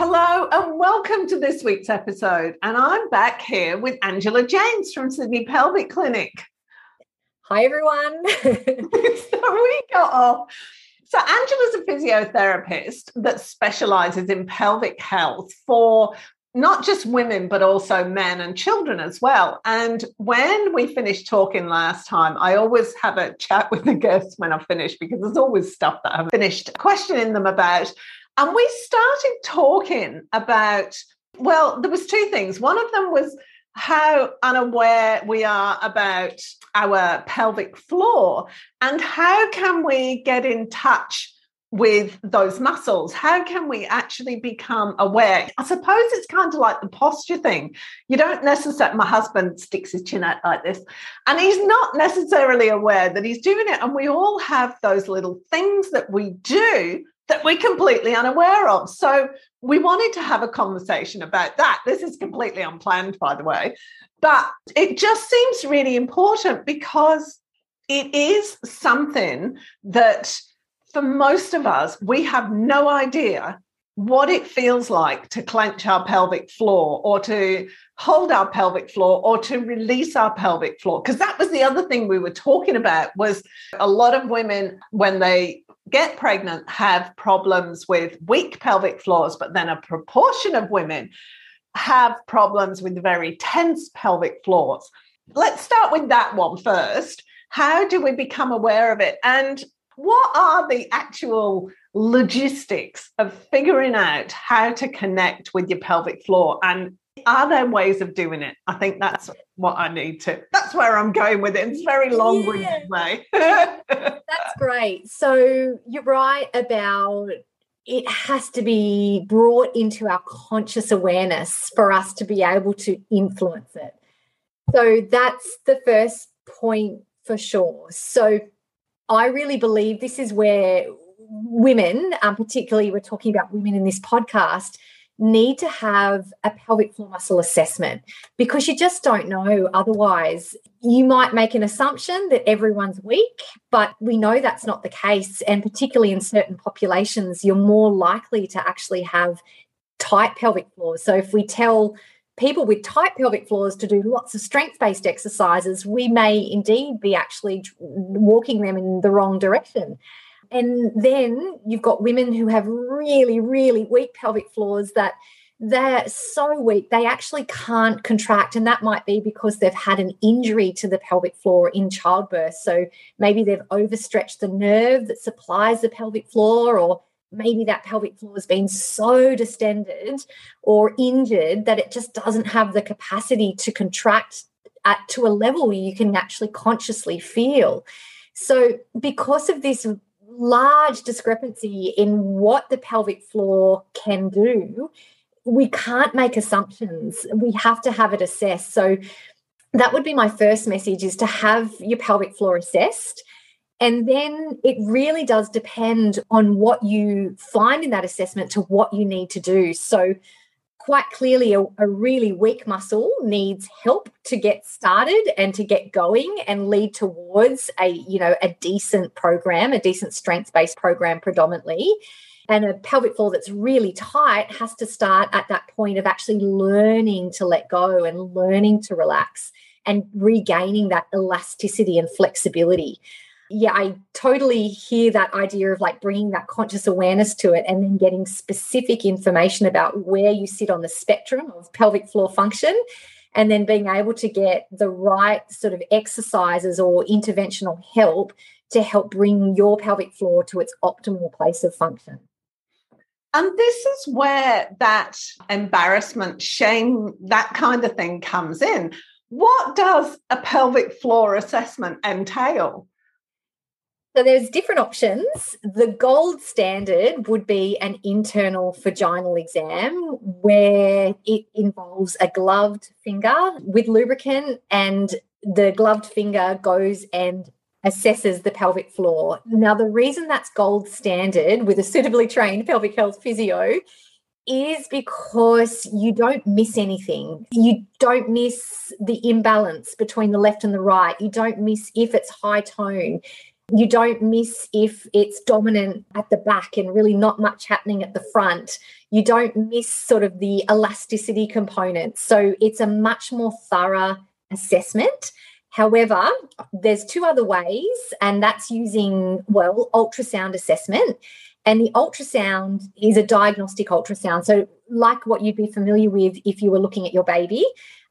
Hello and welcome to this week's episode. And I'm back here with Angela James from Sydney Pelvic Clinic. Hi, everyone. so we got off. So, Angela's a physiotherapist that specializes in pelvic health for not just women, but also men and children as well. And when we finished talking last time, I always have a chat with the guests when I finish because there's always stuff that I've finished questioning them about. And we started talking about, well, there was two things. One of them was how unaware we are about our pelvic floor and how can we get in touch with those muscles? How can we actually become aware? I suppose it's kind of like the posture thing. You don't necessarily my husband sticks his chin out like this and he's not necessarily aware that he's doing it. And we all have those little things that we do that we're completely unaware of. So we wanted to have a conversation about that. This is completely unplanned, by the way, but it just seems really important because it is something that for most of us, we have no idea what it feels like to clench our pelvic floor or to hold our pelvic floor or to release our pelvic floor because that was the other thing we were talking about was a lot of women when they get pregnant have problems with weak pelvic floors, but then a proportion of women have problems with very tense pelvic floors. Let's start with that one first. How do we become aware of it? And what are the actual logistics of figuring out how to connect with your pelvic floor and are there ways of doing it? I think that's what I need to. That's where I'm going with it. It's very long-winded yeah. way. that's great. So you're right about it has to be brought into our conscious awareness for us to be able to influence it. So that's the first point for sure. So I really believe this is where women, um, particularly we're talking about women in this podcast, need to have a pelvic floor muscle assessment because you just don't know. Otherwise, you might make an assumption that everyone's weak, but we know that's not the case. And particularly in certain populations, you're more likely to actually have tight pelvic floors. So if we tell people with tight pelvic floors to do lots of strength based exercises, we may indeed be actually walking them in the wrong direction. And then you've got women who have really, really weak pelvic floors that they're so weak they actually can't contract. And that might be because they've had an injury to the pelvic floor in childbirth. So maybe they've overstretched the nerve that supplies the pelvic floor or maybe that pelvic floor has been so distended or injured that it just doesn't have the capacity to contract at to a level you can actually consciously feel. So because of this large discrepancy in what the pelvic floor can do, we can't make assumptions. We have to have it assessed. So that would be my first message is to have your pelvic floor assessed. And then it really does depend on what you find in that assessment to what you need to do. So quite clearly a, a, really weak muscle needs help to get started and to get going and lead towards a you know a decent program a decent strength based program predominantly. And a pelvic floor that's really tight has to start at that point of actually learning to let go and learning to relax and regaining that elasticity and flexibility yeah, I totally hear that idea of like bringing that conscious awareness to it and then getting specific information about where you sit on the spectrum of pelvic floor function and then being able to get the right sort of exercises or interventional help to help bring your pelvic floor to its optimal place of function. And this is where that embarrassment, shame, that kind of thing comes in. What does a pelvic floor assessment entail? So there's different options. The gold standard would be an internal vaginal exam where it involves a gloved finger with lubricant and the gloved finger goes and assesses the pelvic floor. Now the reason that's gold standard with a suitably trained pelvic health physio is because you don't miss anything. You don't miss the imbalance between the left and the right. You don't miss if it's high tone. You don't miss if it's dominant at the back and really not much happening at the front. You don't miss sort of the elasticity component. So it's a much more thorough assessment. However, there's two other ways, and that's using, well, ultrasound assessment. And the ultrasound is a diagnostic ultrasound. So, like what you'd be familiar with if you were looking at your baby,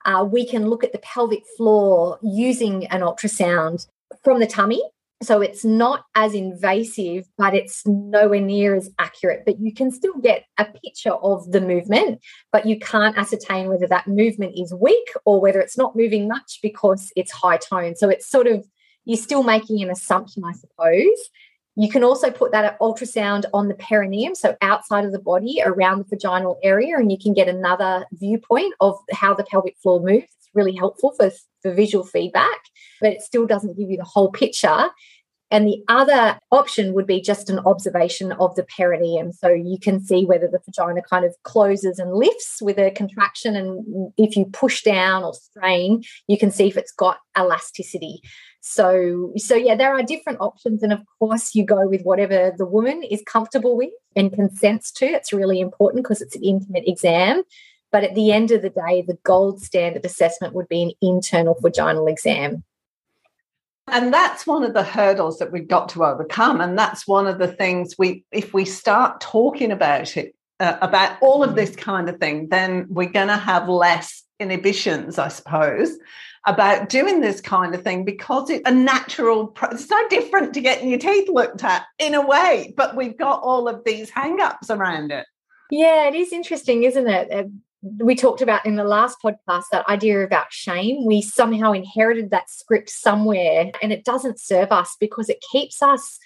uh, we can look at the pelvic floor using an ultrasound from the tummy. So, it's not as invasive, but it's nowhere near as accurate. But you can still get a picture of the movement, but you can't ascertain whether that movement is weak or whether it's not moving much because it's high tone. So, it's sort of you're still making an assumption, I suppose. You can also put that ultrasound on the perineum, so outside of the body around the vaginal area, and you can get another viewpoint of how the pelvic floor moves. It's really helpful for, for visual feedback, but it still doesn't give you the whole picture. And the other option would be just an observation of the perineum. So you can see whether the vagina kind of closes and lifts with a contraction. And if you push down or strain, you can see if it's got elasticity. So, so yeah, there are different options, and of course, you go with whatever the woman is comfortable with and consents to. It's really important because it's an intimate exam. But at the end of the day, the gold standard assessment would be an internal vaginal exam. And that's one of the hurdles that we've got to overcome. And that's one of the things we, if we start talking about it, uh, about all of this kind of thing, then we're going to have less inhibitions, I suppose, about doing this kind of thing because it's a natural it's no different to getting your teeth looked at in a way but we've got all of these hang-ups around it yeah it is interesting isn't it uh, we talked about in the last podcast that idea about shame. We somehow inherited that script somewhere and it doesn't serve us because it keeps us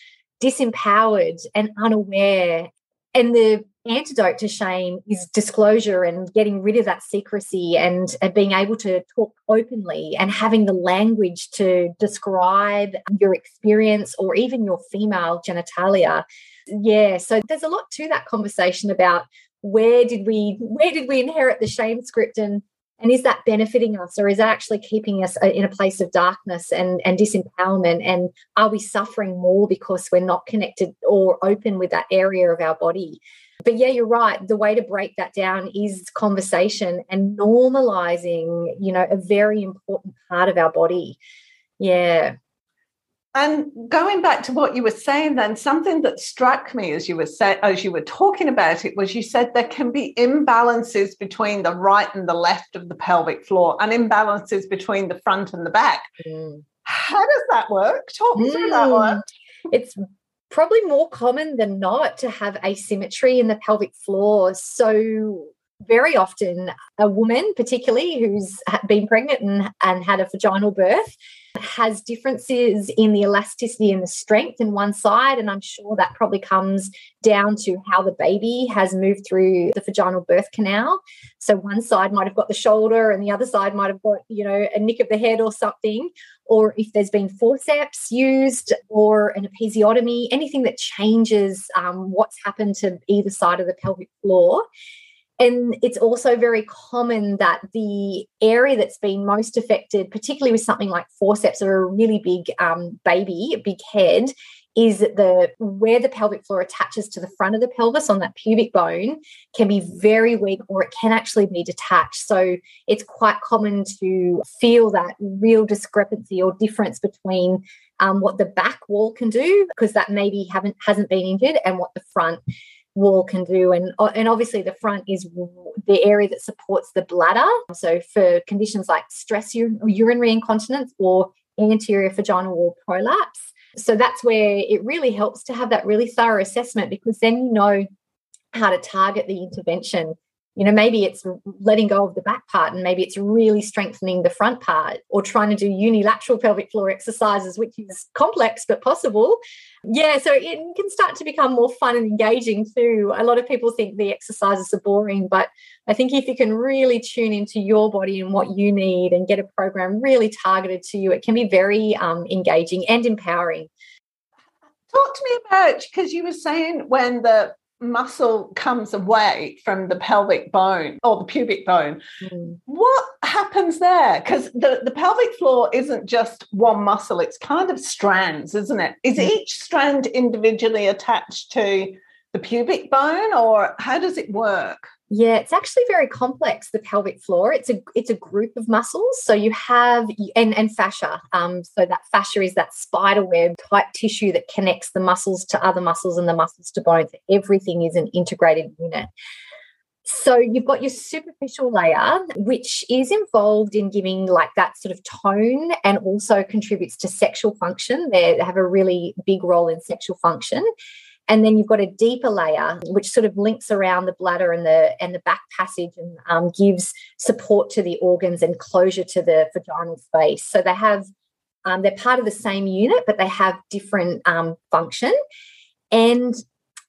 disempowered and unaware. And the antidote to shame is disclosure and getting rid of that secrecy and, and, being able to talk openly and having the language to describe your experience or even your female genitalia. Yeah so there's a lot to that conversation about where did we where did we inherit the shame script and and is that benefiting us or is that actually keeping us uh, in a place of darkness and, and disempowerment? And are we suffering more because we're not connected or open with that area of our body? But yeah, you're right. The way to break that down is conversation and normalizing, you know, a very important part of our body. Yeah. And going back to what you were saying, then something that struck me as you were say, as you were talking about it was you said there can be imbalances between the right and the left of the pelvic floor, and imbalances between the front and the back. Mm. How does that work? Talk mm. through that one. Mm. It's probably more common than not to have asymmetry in the pelvic floor. So very often a woman particularly who's been pregnant and, and had a vaginal birth has differences in the elasticity and the strength in one side and i'm sure that probably comes down to how the baby has moved through the vaginal birth canal. So one side might have got the shoulder and the other side might have got you know a nick of the head or something or if there's been forceps used or an episiotomy anything that changes um, what's happened to either side of the pelvic floor and it's also very common that the area that's been most affected, particularly with something like forceps or a really big um, baby, big head, is that the where the pelvic floor attaches to the front of the pelvis on that pubic bone can be very weak or it can actually be detached. So it's quite common to feel that real discrepancy or difference between um, what the back wall can do because that maybe haven't hasn't been injured and what the front wall can do and and obviously the front is the area that supports the bladder. So for conditions like stress urinary incontinence or anterior vaginal wall prolapse. So that's where it really helps to have that really thorough assessment because then you know how to target the intervention you know maybe it's letting go of the back part and maybe it's really strengthening the front part or trying to do unilateral pelvic floor exercises which is complex but possible. Yeah so it can start to become more fun and engaging too. A lot of people think the exercises are boring but i think if you can really tune into your body and what you need and get a program really targeted to you it can be very um, engaging and empowering. Talk to me about because you were saying when the muscle comes away from the pelvic bone or the pubic bone, mm. what happens there? Because the, the pelvic floor isn't just one muscle, it's kind of strands, isn't it? Is mm. each strand individually attached to the pubic bone or how does it work? Yeah, it's actually very complex. The pelvic floor. It's a it's a group of muscles. So you have and and fascia. Um, so that fascia is that spider web type tissue that connects the muscles to other muscles and the muscles to bones. Everything is an integrated unit. So you've got your superficial layer, which is involved in giving like that sort of tone and also contributes to sexual function. They have a really big role in sexual function. And then you've got a deeper layer, which sort of links around the bladder and the and the back passage and um, gives support to the organs and closure to the vaginal space. So they have um, they're part of the same unit, but they have different um, function. And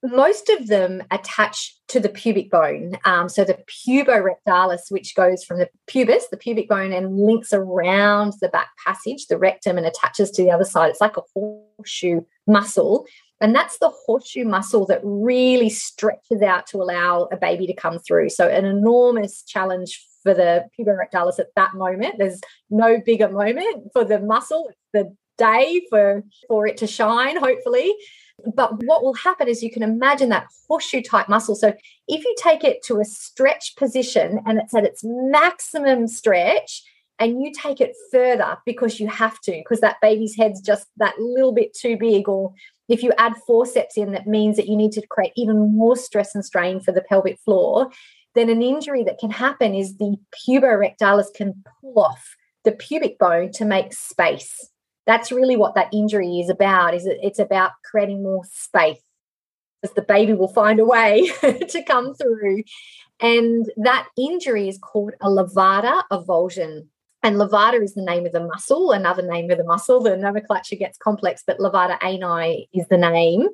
most of them attach to the pubic bone. Um, so the puborectalis, which goes from the pubis, the pubic bone, and links around the back passage, the rectum, and attaches to the other side. It's like a horseshoe muscle and that's the horseshoe muscle that really stretches out to allow a baby to come through. So, an enormous challenge for the puborectalis at that moment. There's no bigger moment for the muscle, the day for, for it to shine, hopefully. But what will happen is you can imagine that horseshoe type muscle. So, if you take it to a stretch position and it's at its maximum stretch, and you take it further because you have to, because that baby's head's just that little bit too big, or if you add forceps in, that means that you need to create even more stress and strain for the pelvic floor. Then an injury that can happen is the puborectalis can pull off the pubic bone to make space. That's really what that injury is about. Is it's about creating more space because the baby will find a way to come through. And that injury is called a levator avulsion. And levator is the name of the muscle, another name of the muscle. The nomenclature gets complex, but levator ani is the name.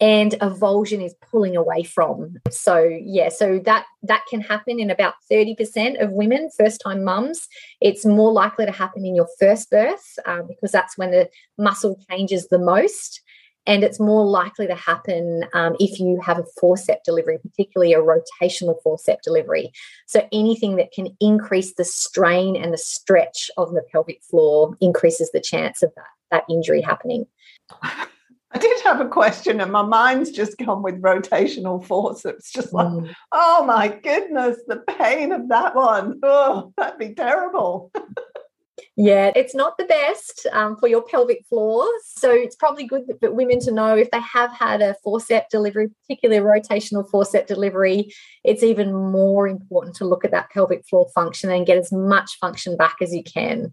And avulsion is pulling away from. So yeah, so that that can happen in about 30% of women, first time mums. It's more likely to happen in your first birth uh, because that's when the muscle changes the most and it's more likely to happen um, if you have a forceps delivery, particularly a rotational forceps delivery. So anything that can increase the strain and the stretch of the pelvic floor increases the chance of that, that injury happening. I did have a question, and my mind's just gone with rotational forceps. Just like, mm. oh my goodness, the pain of that one. Oh, that'd be terrible. Yeah, it's not the best um, for your pelvic floor. So it's probably good for women to know if they have had a forceps delivery, particularly rotational forceps delivery, it's even more important to look at that pelvic floor function and get as much function back as you can.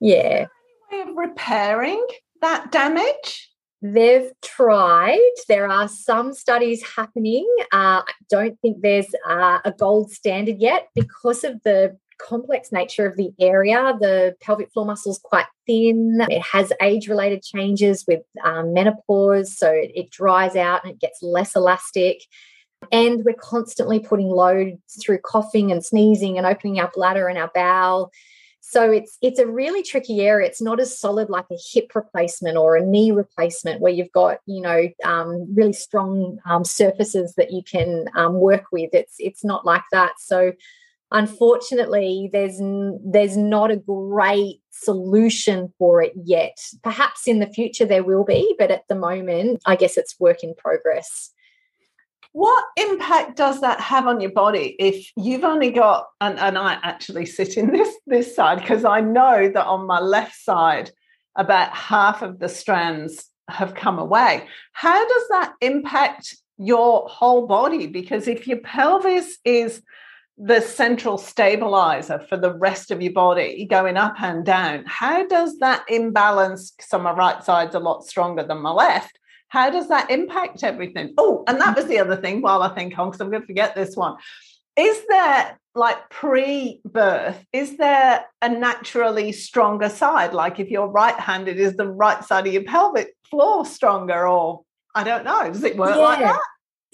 Yeah. Way of repairing that damage? They've tried. There are some studies happening. Uh, I don't think there's uh, a gold standard yet because of the complex nature of the area. The pelvic floor muscle is quite thin. It has age related changes with um, menopause, so it, it dries out and it gets less elastic. And we're constantly putting load through coughing and sneezing and opening our bladder and our bowel. So it's it's a really tricky area. It's not as solid like a hip replacement or a knee replacement where you've got you know um, really strong um, surfaces that you can um, work with. It's it's not like that. So unfortunately there's there's not a great solution for it yet. Perhaps in the future there will be but at the moment i guess it's work in progress. What impact does that have on your body if you've only got and, and i actually sit in this this side because i know that on my left side about half of the strands have come away. How does that impact your whole body? Because if your pelvis is the central stabilizer for the rest of your body going up and down. How does that imbalance? So my right side's a lot stronger than my left. How does that impact everything? Oh, and that was the other thing while I think oh, on, because I'm going to forget this one. is there like pre-birth is there a naturally stronger side like if you're right-handed is the right side of your pelvic floor stronger or i don't know does it work yeah. like that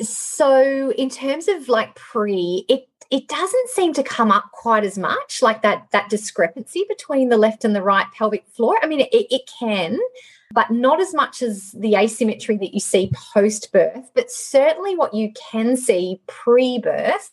so in terms of like pre it it doesn't seem to come up quite as much like that that discrepancy between the left and the right pelvic floor i mean it, it can but not as much as the asymmetry that you see post birth but certainly what you can see pre birth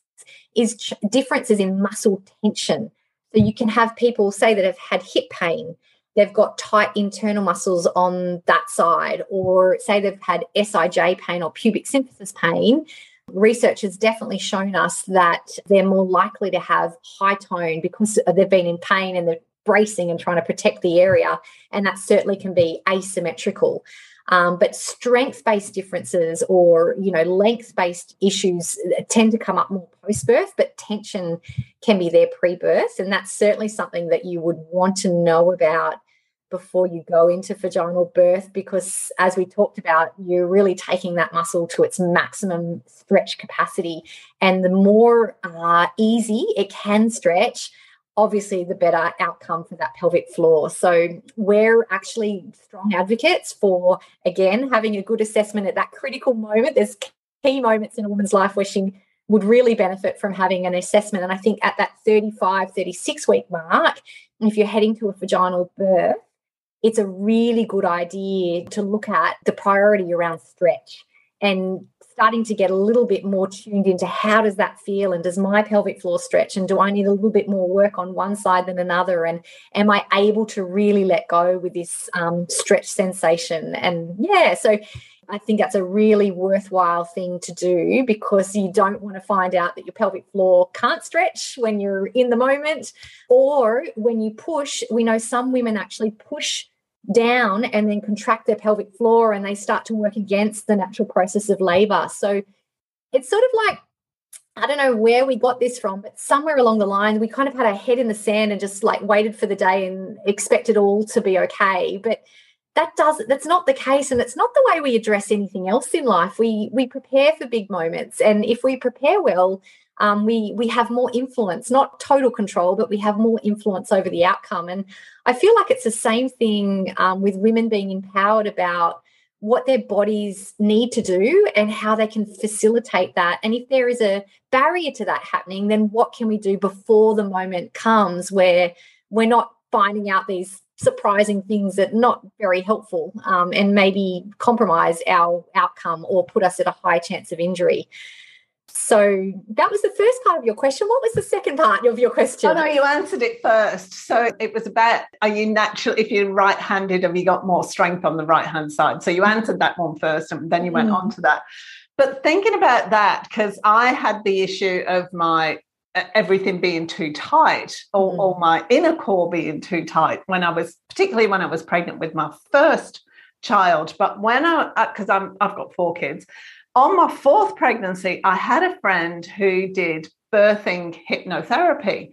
is ch- differences in muscle tension. So you can have people say that have had hip pain, they've got tight internal muscles on that side, or say they've had SIJ pain or pubic symphysis pain. Research has definitely shown us that they're more likely to have high tone because they've been in pain and they're bracing and trying to protect the area. And that certainly can be asymmetrical. Um, but strength based differences or you know length based issues tend to come up more post birth, but tension can be there pre birth, and that's certainly something that you would want to know about before you go into vaginal birth because as we talked about you're really taking that muscle to its maximum stretch capacity and the more uh, easy it can stretch obviously the better outcome for that pelvic floor. So we're actually strong advocates for, again, having a good assessment at that critical moment. There's key moments in a woman's life where she would really benefit from having an assessment. And I think at that 35, 36 week mark, if you're heading to a vaginal birth, it's a really good idea to look at the priority around stretch and starting to get a little bit more tuned into how does that feel and does my pelvic floor stretch and do I need a little bit more work on one side than another? And am I able to really let go with this um, stretch sensation? And yeah so I think that's a really worthwhile thing to do because you don't want to find out that your pelvic floor can't stretch when you're in the moment or when you push we know some women actually push down and then contract their pelvic floor and they start to work against the natural process of labor. So it's sort of like, I don't know where we got this from, but somewhere along the line, we kind of had our head in the sand and just like waited for the day and expected all to be okay. But that does that's not the case and it's not the way we address anything else in life we we prepare for big moments and if we prepare well um, we we have more influence, not total control, but we have more influence over the outcome. And I feel like it's the same thing um, with women being empowered about what their bodies need to do and how they can facilitate that. And if there is a barrier to that happening, then what can we do before the moment comes where we're not finding out these surprising things that are not very helpful um, and maybe compromise our outcome or put us at a high chance of injury. So that was the first part of your question. What was the second part of your question? Oh no, you answered it first. So it was about are you natural if you're right-handed, have you got more strength on the right-hand side? So you answered that one first and then you went mm. on to that. But thinking about that, because I had the issue of my everything being too tight or, mm. or my inner core being too tight when I was particularly when I was pregnant with my first child. But when I because I'm I've got four kids on my fourth pregnancy, I had a friend who did birthing hypnotherapy.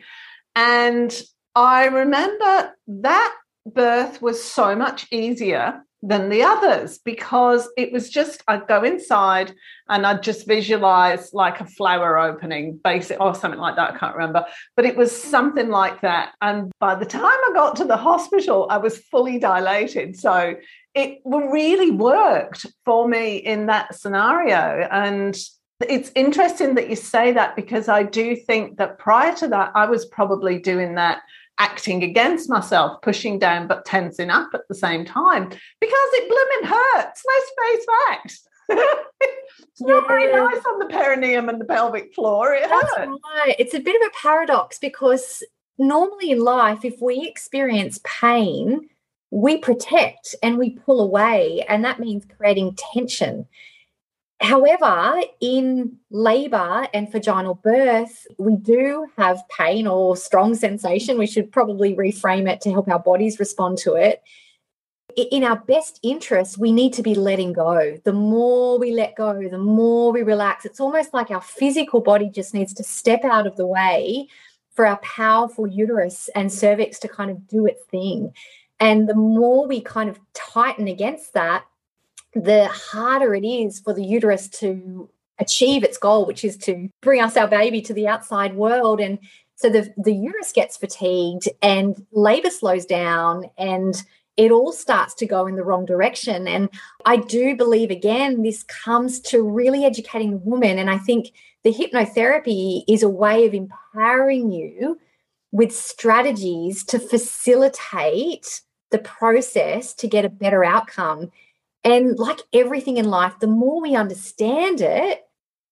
And I remember that birth was so much easier than the others because it was just I'd go inside and I'd just visualize like a flower opening, basic or something like that. I can't remember, but it was something like that. And by the time I got to the hospital, I was fully dilated. So it really worked for me in that scenario. And it's interesting that you say that because I do think that prior to that, I was probably doing that acting against myself, pushing down but tensing up at the same time because it blooming hurts. Let's face facts. it's yeah. not very nice on the perineum and the pelvic floor. It That's hurts. Right. It's a bit of a paradox because normally in life, if we experience pain, we protect and we pull away, and that means creating tension. However, in labor and vaginal birth, we do have pain or strong sensation. We should probably reframe it to help our bodies respond to it. In our best interest, we need to be letting go. The more we let go, the more we relax. It's almost like our physical body just needs to step out of the way for our powerful uterus and cervix to kind of do its thing. And the more we kind of tighten against that, the harder it is for the uterus to achieve its goal, which is to bring us our baby to the outside world. And so the, the uterus gets fatigued and labor slows down and it all starts to go in the wrong direction. And I do believe, again, this comes to really educating the woman. And I think the hypnotherapy is a way of empowering you with strategies to facilitate the process to get a better outcome. And like everything in life, the more we understand it,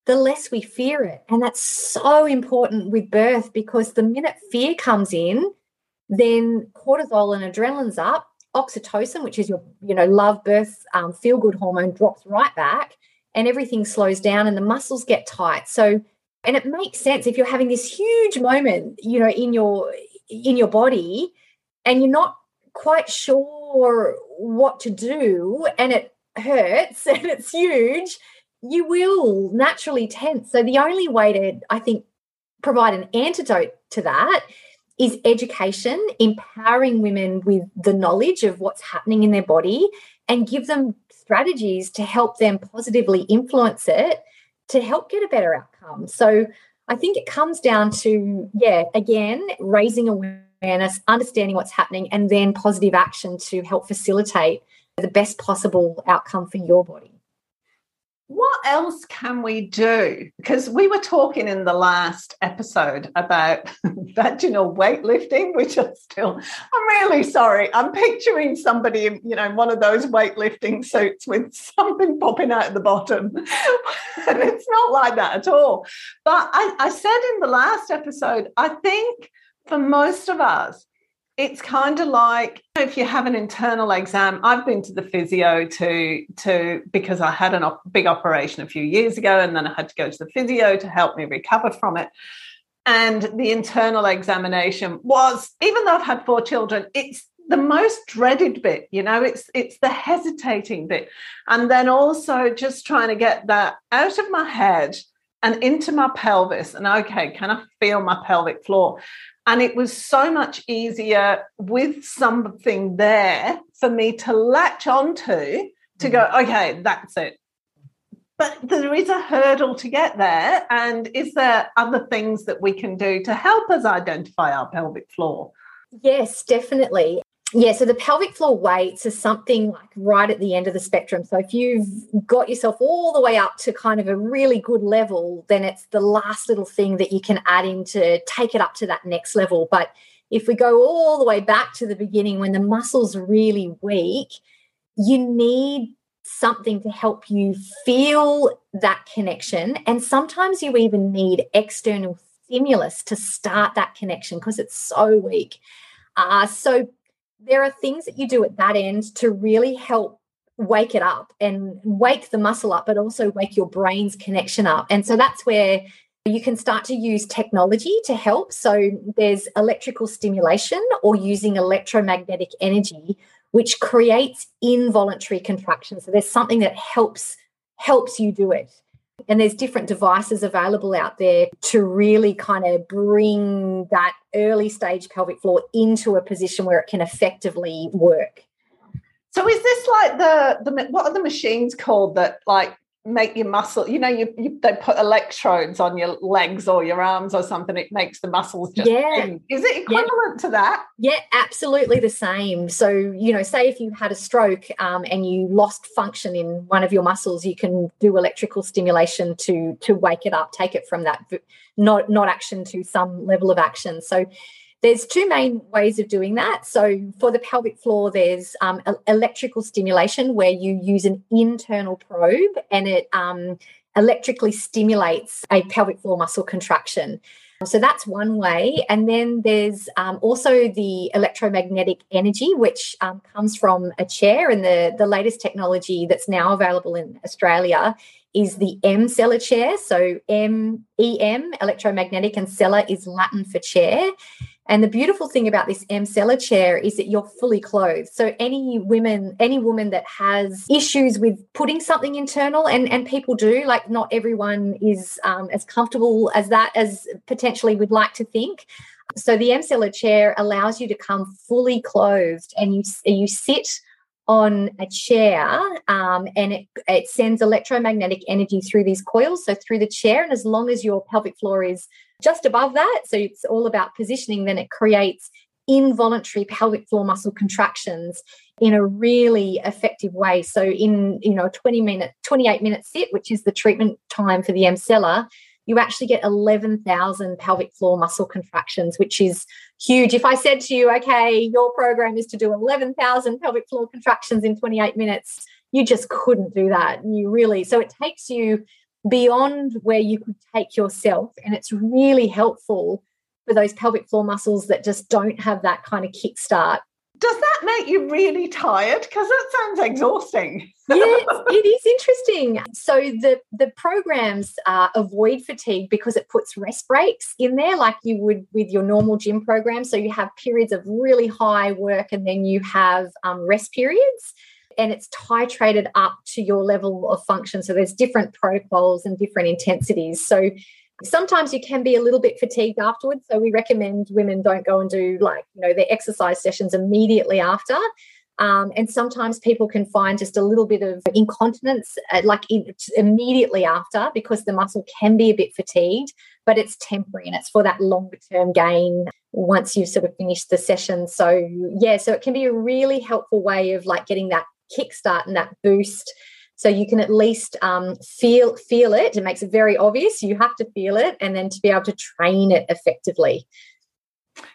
the less we fear it. And that's so important with birth because the minute fear comes in, then cortisol and adrenaline's up, oxytocin, which is your, you know, love, birth, um, feel good hormone, drops right back, and everything slows down and the muscles get tight. So, and it makes sense if you're having this huge moment, you know, in your in your body, and you're not quite sure what to do, and it hurts and it's huge you will naturally tense. So the only way to, I think, provide an antidote to that is education, empowering women with the knowledge of what's happening in their body and give them strategies to help them positively influence it to help get a better outcome. So I think it comes down to, yeah, again, raising awareness, understanding what's happening, and then positive action to help facilitate the best possible outcome for your body what else can we do? Because we were talking in the last episode about vaginal weightlifting, which I still, I'm really sorry. I'm picturing somebody, you know, one of those weightlifting suits with something popping out of the bottom. and it's not like that at all. But I, I said in the last episode, I think for most of us, it's kind of like if you have an internal exam i've been to the physio to to because i had a op- big operation a few years ago and then i had to go to the physio to help me recover from it. And the internal examination was even though i've had four children it's the most dreaded bit you know it's it's the hesitating bit. And then also just trying to get that out of my head and into my pelvis and okay can i feel my pelvic floor and it was so much easier with something there for me to latch onto to go, mm-hmm. okay, that's it. But there is a hurdle to get there. And is there other things that we can do to help us identify our pelvic floor? Yes, definitely. Yeah, so the pelvic floor weights are something like right at the end of the spectrum. So if you've got yourself all the way up to kind of a really good level, then it's the last little thing that you can add in to take it up to that next level. But if we go all the way back to the beginning when the muscle's really weak, you need something to help you feel that connection. And sometimes you even need external stimulus to start that connection because it's so weak. Uh, so there are things that you do at that end to really help wake it up and wake the muscle up, but also wake your brain's connection up. And so that's where you can start to use technology to help. So there's electrical stimulation or using electromagnetic energy, which creates involuntary contractions. So there's something that helps helps you do it. And there's different devices available out there to really kind of bring that early stage pelvic floor into a position where it can effectively work. So is this like the the what are the machines called that like make your muscle you know you, you, they put electrodes on your legs or your arms or something it makes the muscles just yeah. is it equivalent yeah. to that? Yeah absolutely the same. So you know say if you had a stroke um, and you lost function in one of your muscles you can do electrical stimulation to to wake it up take it from that not not action to some level of action. So there's two main ways of doing that. So, for the pelvic floor, there's um, electrical stimulation where you use an internal probe and it um, electrically stimulates a pelvic floor muscle contraction. So that's one way. And then there's um, also the electromagnetic energy, which um, comes from a chair. And the, the latest technology that's now available in Australia is the Emsella chair. So M E M, electromagnetic, and Sella is Latin for chair. And the beautiful thing about this Emsella chair is that you're fully clothed. So any women, any woman that has issues with putting something internal, and and people do, like not everyone is um, as comfortable as that as potentially we'd like to think. So the Emsella chair allows you to come fully clothed, and you you sit on a chair um, and it, it sends electromagnetic energy through these coils, so through the chair. And as long as your pelvic floor is just above that, so it's all about positioning, then it creates involuntary pelvic floor muscle contractions in a really effective way. So in you know 20 minute 28 minute sit, which is the treatment time for the Emsella, you actually get 11,000 pelvic floor muscle contractions, which is huge. If I said to you, okay, your program is to do 11,000 pelvic floor contractions in 28 minutes, you just couldn't do that. You really, so it takes you beyond where you could take yourself. And it's really helpful for those pelvic floor muscles that just don't have that kind of kickstart does that make you really tired? Because that sounds exhausting. yeah, it is interesting. So the the programs uh, avoid fatigue because it puts rest breaks in there, like you would with your normal gym program. So you have periods of really high work, and then you have um, rest periods. And it's titrated up to your level of function. So there's different protocols and different intensities. So Sometimes you can be a little bit fatigued afterwards. So we recommend women don't go and do like, you know, their exercise sessions immediately after. Um, and sometimes people can find just a little bit of incontinence uh, like in, immediately after because the muscle can be a bit fatigued, but it's temporary and it's for that longer term gain once you've sort of finished the session. So, yeah, so it can be a really helpful way of like getting that kickstart and that boost so you can at least um, feel feel it. It makes it very obvious. You have to feel it, and then to be able to train it effectively.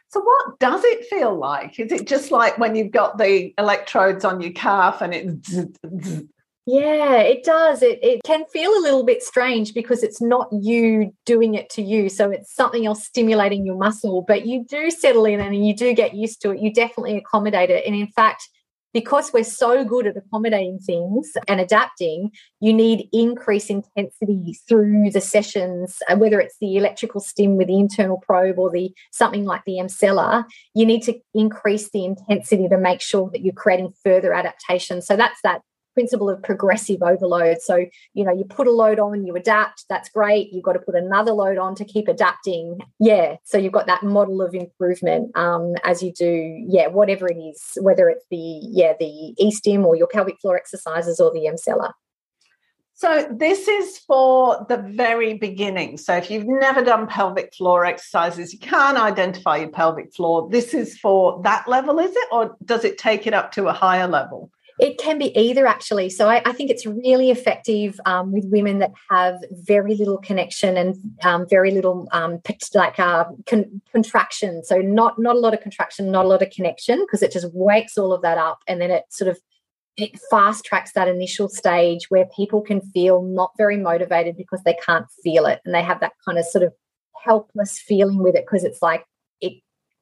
So, what does it feel like? Is it just like when you've got the electrodes on your calf and it's. Yeah, it does. It, it can feel a little bit strange because it's not you doing it to you. So it's something else stimulating your muscle, but you do settle in and you do get used to it. You definitely accommodate it. And in fact, because we're so good at accommodating things and adapting, you need increased intensity through the sessions, uh, whether it's the electrical stim with the internal probe or the something like the Emsella, you need to increase the intensity to make sure that you're creating further adaptation. So that's that principle of progressive overload. So, you know, you put a load on, you adapt, that's great. You've got to put another load on to keep adapting. Yeah. So you've got that model of improvement um, as you do, yeah, whatever it is, whether it's the, yeah, the E-stim or your pelvic floor exercises or the Emsella. So this is for the very beginning. So if you've never done pelvic floor exercises, you can't identify your pelvic floor. This is for that level, is it? Or does it take it up to a higher level? It can be either, actually. So I, I think it's really effective um, with women that have very little connection and um, very little um, like uh, con- contraction. So not not a lot of contraction, not a lot of connection, because it just wakes all of that up, and then it sort of it fast tracks that initial stage where people can feel not very motivated because they can't feel it, and they have that kind of sort of helpless feeling with it because it's like it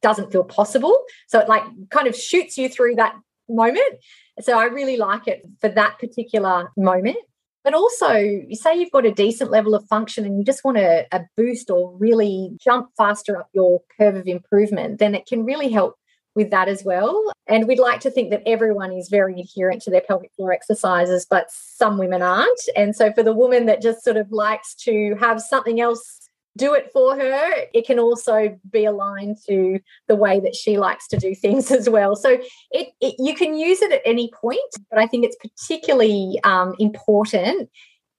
doesn't feel possible. So it like kind of shoots you through that moment. So I really like it for that particular moment. But also, say you've got a decent level of function and you just want a, a boost or really jump faster up your curve of improvement, then it can really help with that as well. And we'd like to think that everyone is very adherent to their pelvic floor exercises, but some women aren't. And so for the woman that just sort of likes to have something else do it for her, it can also be aligned to the way that she likes to do things as well. So it, it you can use it at any point, but I think it's particularly um, important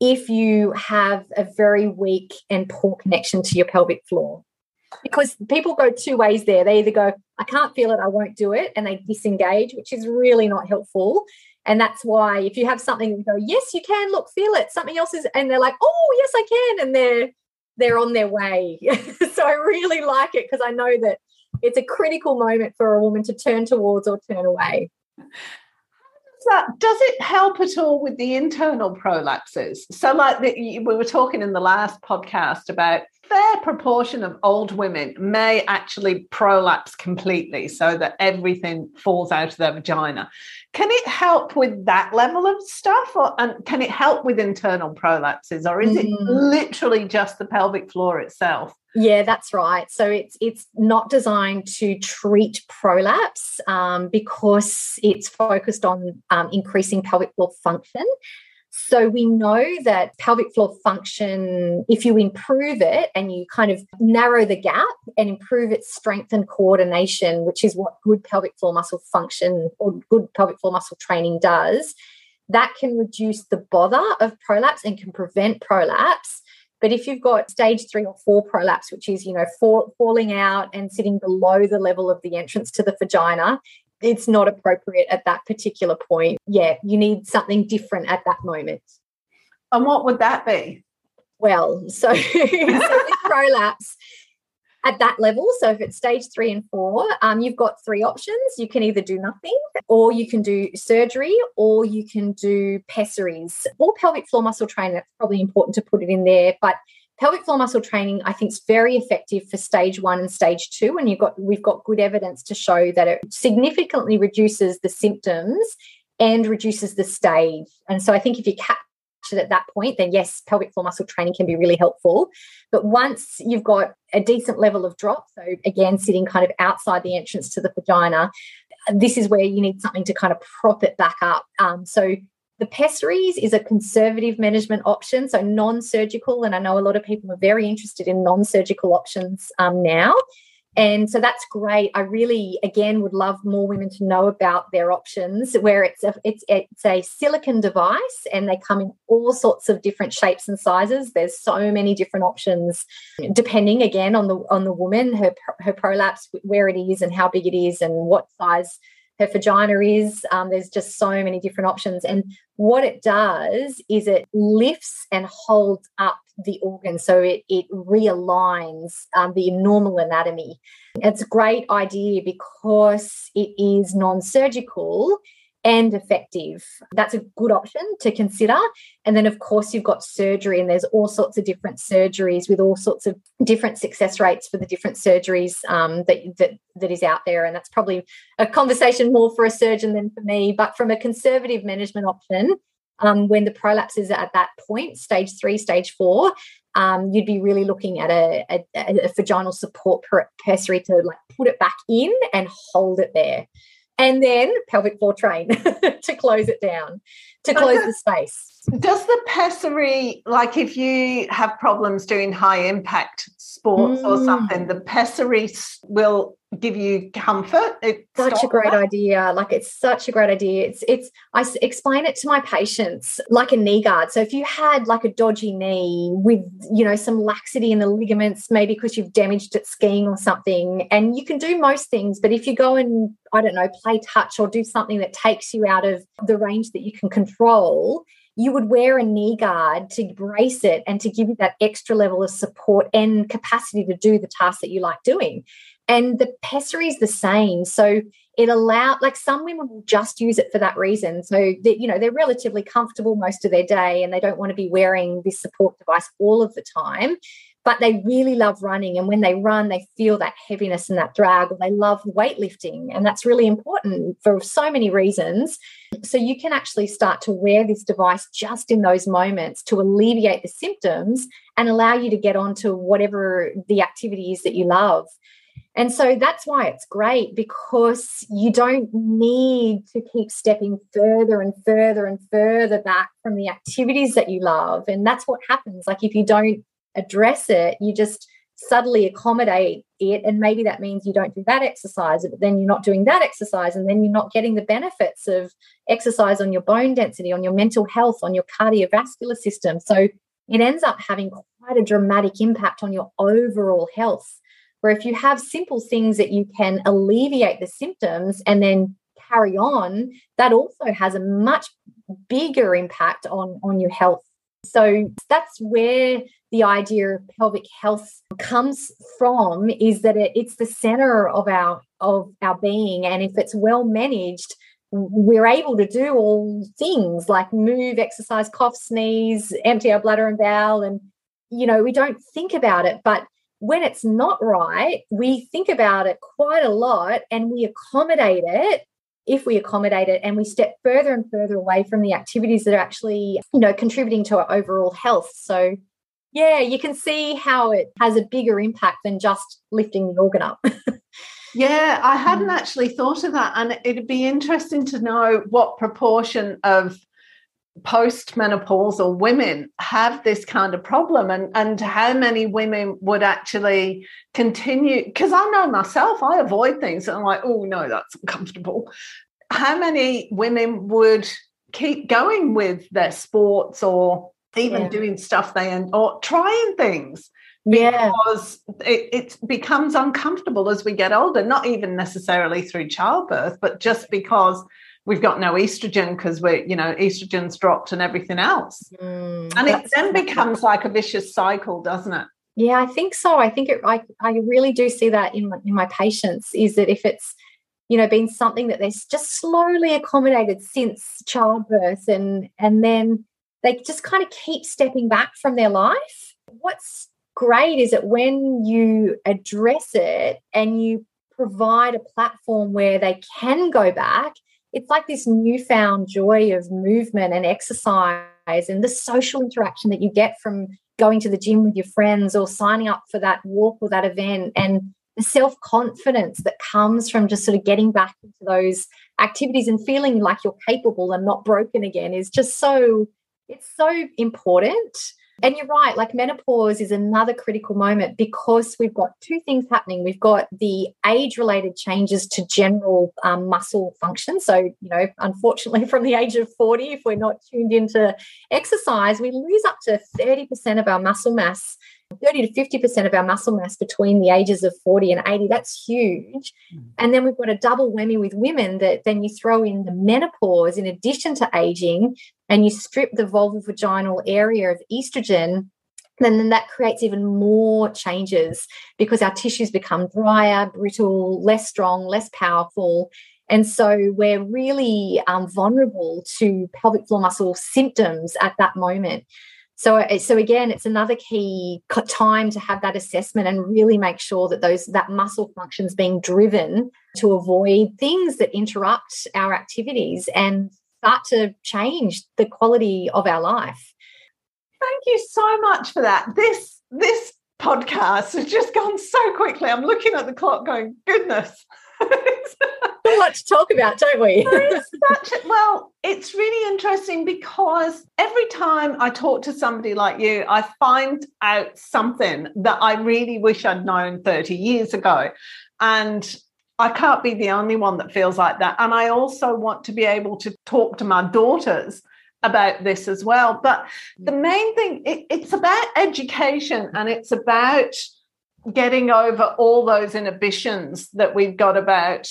if you have a very weak and poor connection to your pelvic floor. Because people go two ways there. They either go, I can't feel it, I won't do it, and they disengage, which is really not helpful. And that's why if you have something and go, yes, you can, look, feel it, something else is, and they're like, oh, yes, I can. And they're they're on their way. so I really like it because I know that it's a critical moment for a woman to turn towards or turn away. So does it help at all with the internal prolapses? So, like the, we were talking in the last podcast about fair proportion of old women may actually prolapse completely so that everything falls out of their vagina. Can it help with that level of stuff or and can it help with internal prolapses or is mm. it literally just the pelvic floor itself? Yeah, that's right. So it's it's not designed to treat prolapse um, because it's focused on um, increasing pelvic floor function. So we know that pelvic floor function, if you improve it and you kind of narrow the gap and improve its strength and coordination, which is what good pelvic floor muscle function or good pelvic floor muscle training does, that can reduce the bother of prolapse and can prevent prolapse. But if you've got stage three or four prolapse, which is, you know, fall, falling out and sitting below the level of the entrance to the vagina, it's not appropriate at that particular point. Yeah, you need something different at that moment. And what would that be? Well, so, so prolapse at that level. So if it's stage three and four, um, you've got three options. You can either do nothing, or you can do surgery, or you can do pessaries or pelvic floor muscle training. That's probably important to put it in there. But pelvic floor muscle training i think is very effective for stage one and stage two and you've got we've got good evidence to show that it significantly reduces the symptoms and reduces the stage. And so i think if you catch it at that point then yes pelvic floor muscle training can be really helpful. But once you've got a decent level of drop so again sitting kind of outside the entrance to the vagina this is where you need something to kind of prop it back up. Um, so the pessaries is a conservative management option, so non surgical. And I know a lot of people are very interested in non surgical options um, now. And so that's great. I really, again, would love more women to know about their options. Where it's a it's it's a silicon device, and they come in all sorts of different shapes and sizes. There's so many different options, depending again on the on the woman, her her prolapse, where it is, and how big it is, and what size her vagina is. Um, there's just so many different options. And what it does is it lifts and holds up the organ so it, it realigns um, the normal anatomy. It's a great idea because it is non surgical and effective. That's a good option to consider. And then, of course, you've got surgery, and there's all sorts of different surgeries with all sorts of different success rates for the different surgeries um, that, that that is out there. And that's probably a conversation more for a surgeon than for me. But from a conservative management option, um, when the prolapse is at that point, stage three, stage four, um, you'd be really looking at a, a, a vaginal support pessary to like put it back in and hold it there and then pelvic floor train to close it down, to close the space. Does the pessary, like if you have problems doing high impact sports mm. or something, the pessary will give you comfort. Uh, it's such a great that. idea. Like it's such a great idea. It's it's I explain it to my patients like a knee guard. So if you had like a dodgy knee with you know some laxity in the ligaments, maybe because you've damaged it skiing or something, and you can do most things, but if you go and I don't know play touch or do something that takes you out of the range that you can control you would wear a knee guard to brace it and to give you that extra level of support and capacity to do the task that you like doing. And the pessary is the same. So it allowed, like some women will just use it for that reason. So that, you know, they're relatively comfortable most of their day and they don't want to be wearing this support device all of the time. But they really love running. And when they run, they feel that heaviness and that drag, or they love weightlifting. And that's really important for so many reasons. So you can actually start to wear this device just in those moments to alleviate the symptoms and allow you to get on to whatever the activity is that you love. And so that's why it's great because you don't need to keep stepping further and further and further back from the activities that you love. And that's what happens. Like if you don't address it, you just subtly accommodate it. And maybe that means you don't do that exercise, but then you're not doing that exercise. And then you're not getting the benefits of exercise on your bone density, on your mental health, on your cardiovascular system. So it ends up having quite a dramatic impact on your overall health. Where if you have simple things that you can alleviate the symptoms and then carry on, that also has a much bigger impact on, on your health. So that's where the idea of pelvic health comes from is that it, it's the center of our of our being and if it's well managed we're able to do all things like move exercise cough sneeze empty our bladder and bowel and you know we don't think about it but when it's not right, we think about it quite a lot and we accommodate it if we accommodate it and we step further and further away from the activities that are actually, you know, contributing to our overall health. So yeah, you can see how it has a bigger impact than just lifting the organ up. yeah, I hadn't mm. actually thought of that. And it'd be interesting to know what proportion of postmenopausal women have this kind of problem and, and how many women would actually continue because I know myself, I avoid things and I'm like, oh no, that's uncomfortable. How many women would keep going with their sports or even yeah. doing stuff they or trying things because yeah. it, it becomes uncomfortable as we get older, not even necessarily through childbirth, but just because we've got no estrogen because we're you know estrogen's dropped and everything else. Mm, and it then becomes like a vicious cycle doesn't it? Yeah i think so. I think it i, I really do see that in my, in my patients is that if it's you know been something that they're just slowly accommodated since childbirth and and then they just kind of keep stepping back from their life what's great is that when you address it and you provide a platform where they can go back it's like this newfound joy of movement and exercise and the social interaction that you get from going to the gym with your friends or signing up for that walk or that event and the self confidence that comes from just sort of getting back into those activities and feeling like you're capable and not broken again is just so it's so important and you're right, like menopause is another critical moment because we've got two things happening. We've got the age related changes to general um, muscle function. So, you know, unfortunately, from the age of 40, if we're not tuned into exercise, we lose up to 30% of our muscle mass 30 to 50% of our muscle mass between the ages of 40 and 80. That's huge. Mm. And then we've got a double whammy with women that then you throw in the menopause in addition to aging and you strip the vulval vaginal area of estrogen. Then, then that creates even more changes because our tissues become drier, brittle, less strong, less powerful. And so we're really um, vulnerable to pelvic floor muscle symptoms at that moment. So, uh, so again, it's another key time to have that assessment and really make sure that those that muscle function is being driven to avoid things that interrupt our activities and start to change the quality of our life. Thank you so much for that. This this podcast has just gone so quickly. I'm looking at the clock, going, goodness. A lot to talk about, don't we? well, it's really interesting because every time I talk to somebody like you, I find out something that I really wish I'd known 30 years ago. And I can't be the only one that feels like that. And I also want to be able to talk to my daughters about this as well. But the main thing, it, it's about education and it's about getting over all those inhibitions that we've got about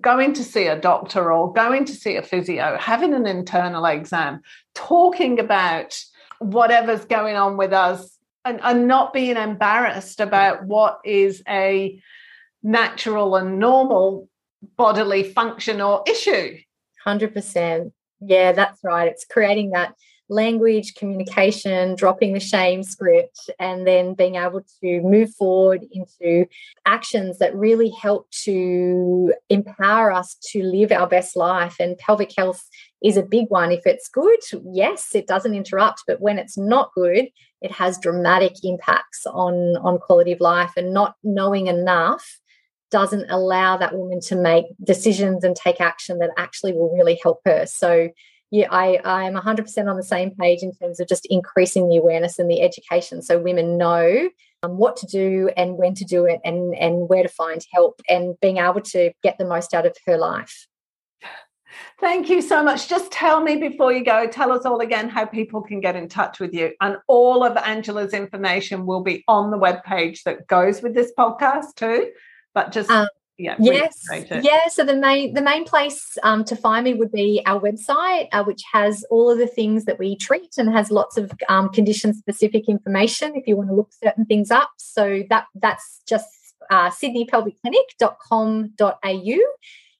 going to see a doctor or going to see a physio, having an internal exam, talking about whatever's going on with us and, and not being embarrassed about what is a natural and normal bodily function or issue. 100%. Yeah, that's right. It's creating that language, communication, dropping the shame script, and then being able to move forward into actions that really help to empower us to live our best life. And pelvic health is a big one. If it's good, yes, it doesn't interrupt, but when it's not good, it has dramatic impacts on, on quality of life and not knowing enough doesn't allow that woman to make decisions and take action that actually will really help her. So yeah, I, I'm 100% on the same page in terms of just increasing the awareness and the education so women know um, what to do and when to do it and, and where to find help and being able to get the most out of her life. Thank you so much. Just tell me before you go, tell us all again how people can get in touch with you. And all of Angela's information will be on the webpage that goes with this podcast too. But just um, yeah yes yeah so the main the main place um, to find me would be our website uh, which has all of the things that we treat and has lots of um, condition specific information if you want to look certain things up. So that that's just uh, sydneypelvicclinic.com.au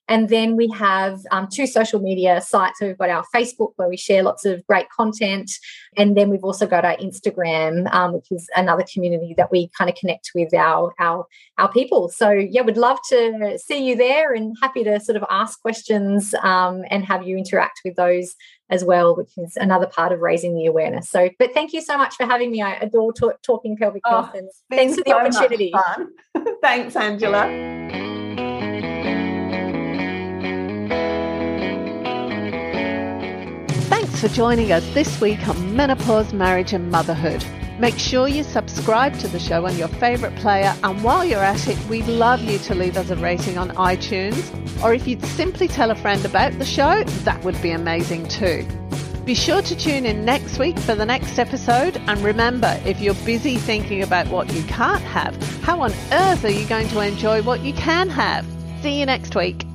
and then we have um, two social media sites. So we've got our Facebook where we share lots of great content. And then we've also got our Instagram, um, which is another community that we kind of connect with our, our, our people. So yeah, we'd love to see you there and happy to sort of ask questions um, and have you interact with those as well, which is another part of raising the awareness. So, but thank you so much for having me. I adore talking pelvic oh, and thanks for the so opportunity. thanks, Angela. Thanks for joining us this week on Menopause, Marriage and Motherhood. Make sure you subscribe to the show on your favourite player, and while you're at it, we'd love you to leave us a rating on iTunes. Or if you'd simply tell a friend about the show, that would be amazing too. Be sure to tune in next week for the next episode. And remember, if you're busy thinking about what you can't have, how on earth are you going to enjoy what you can have? See you next week.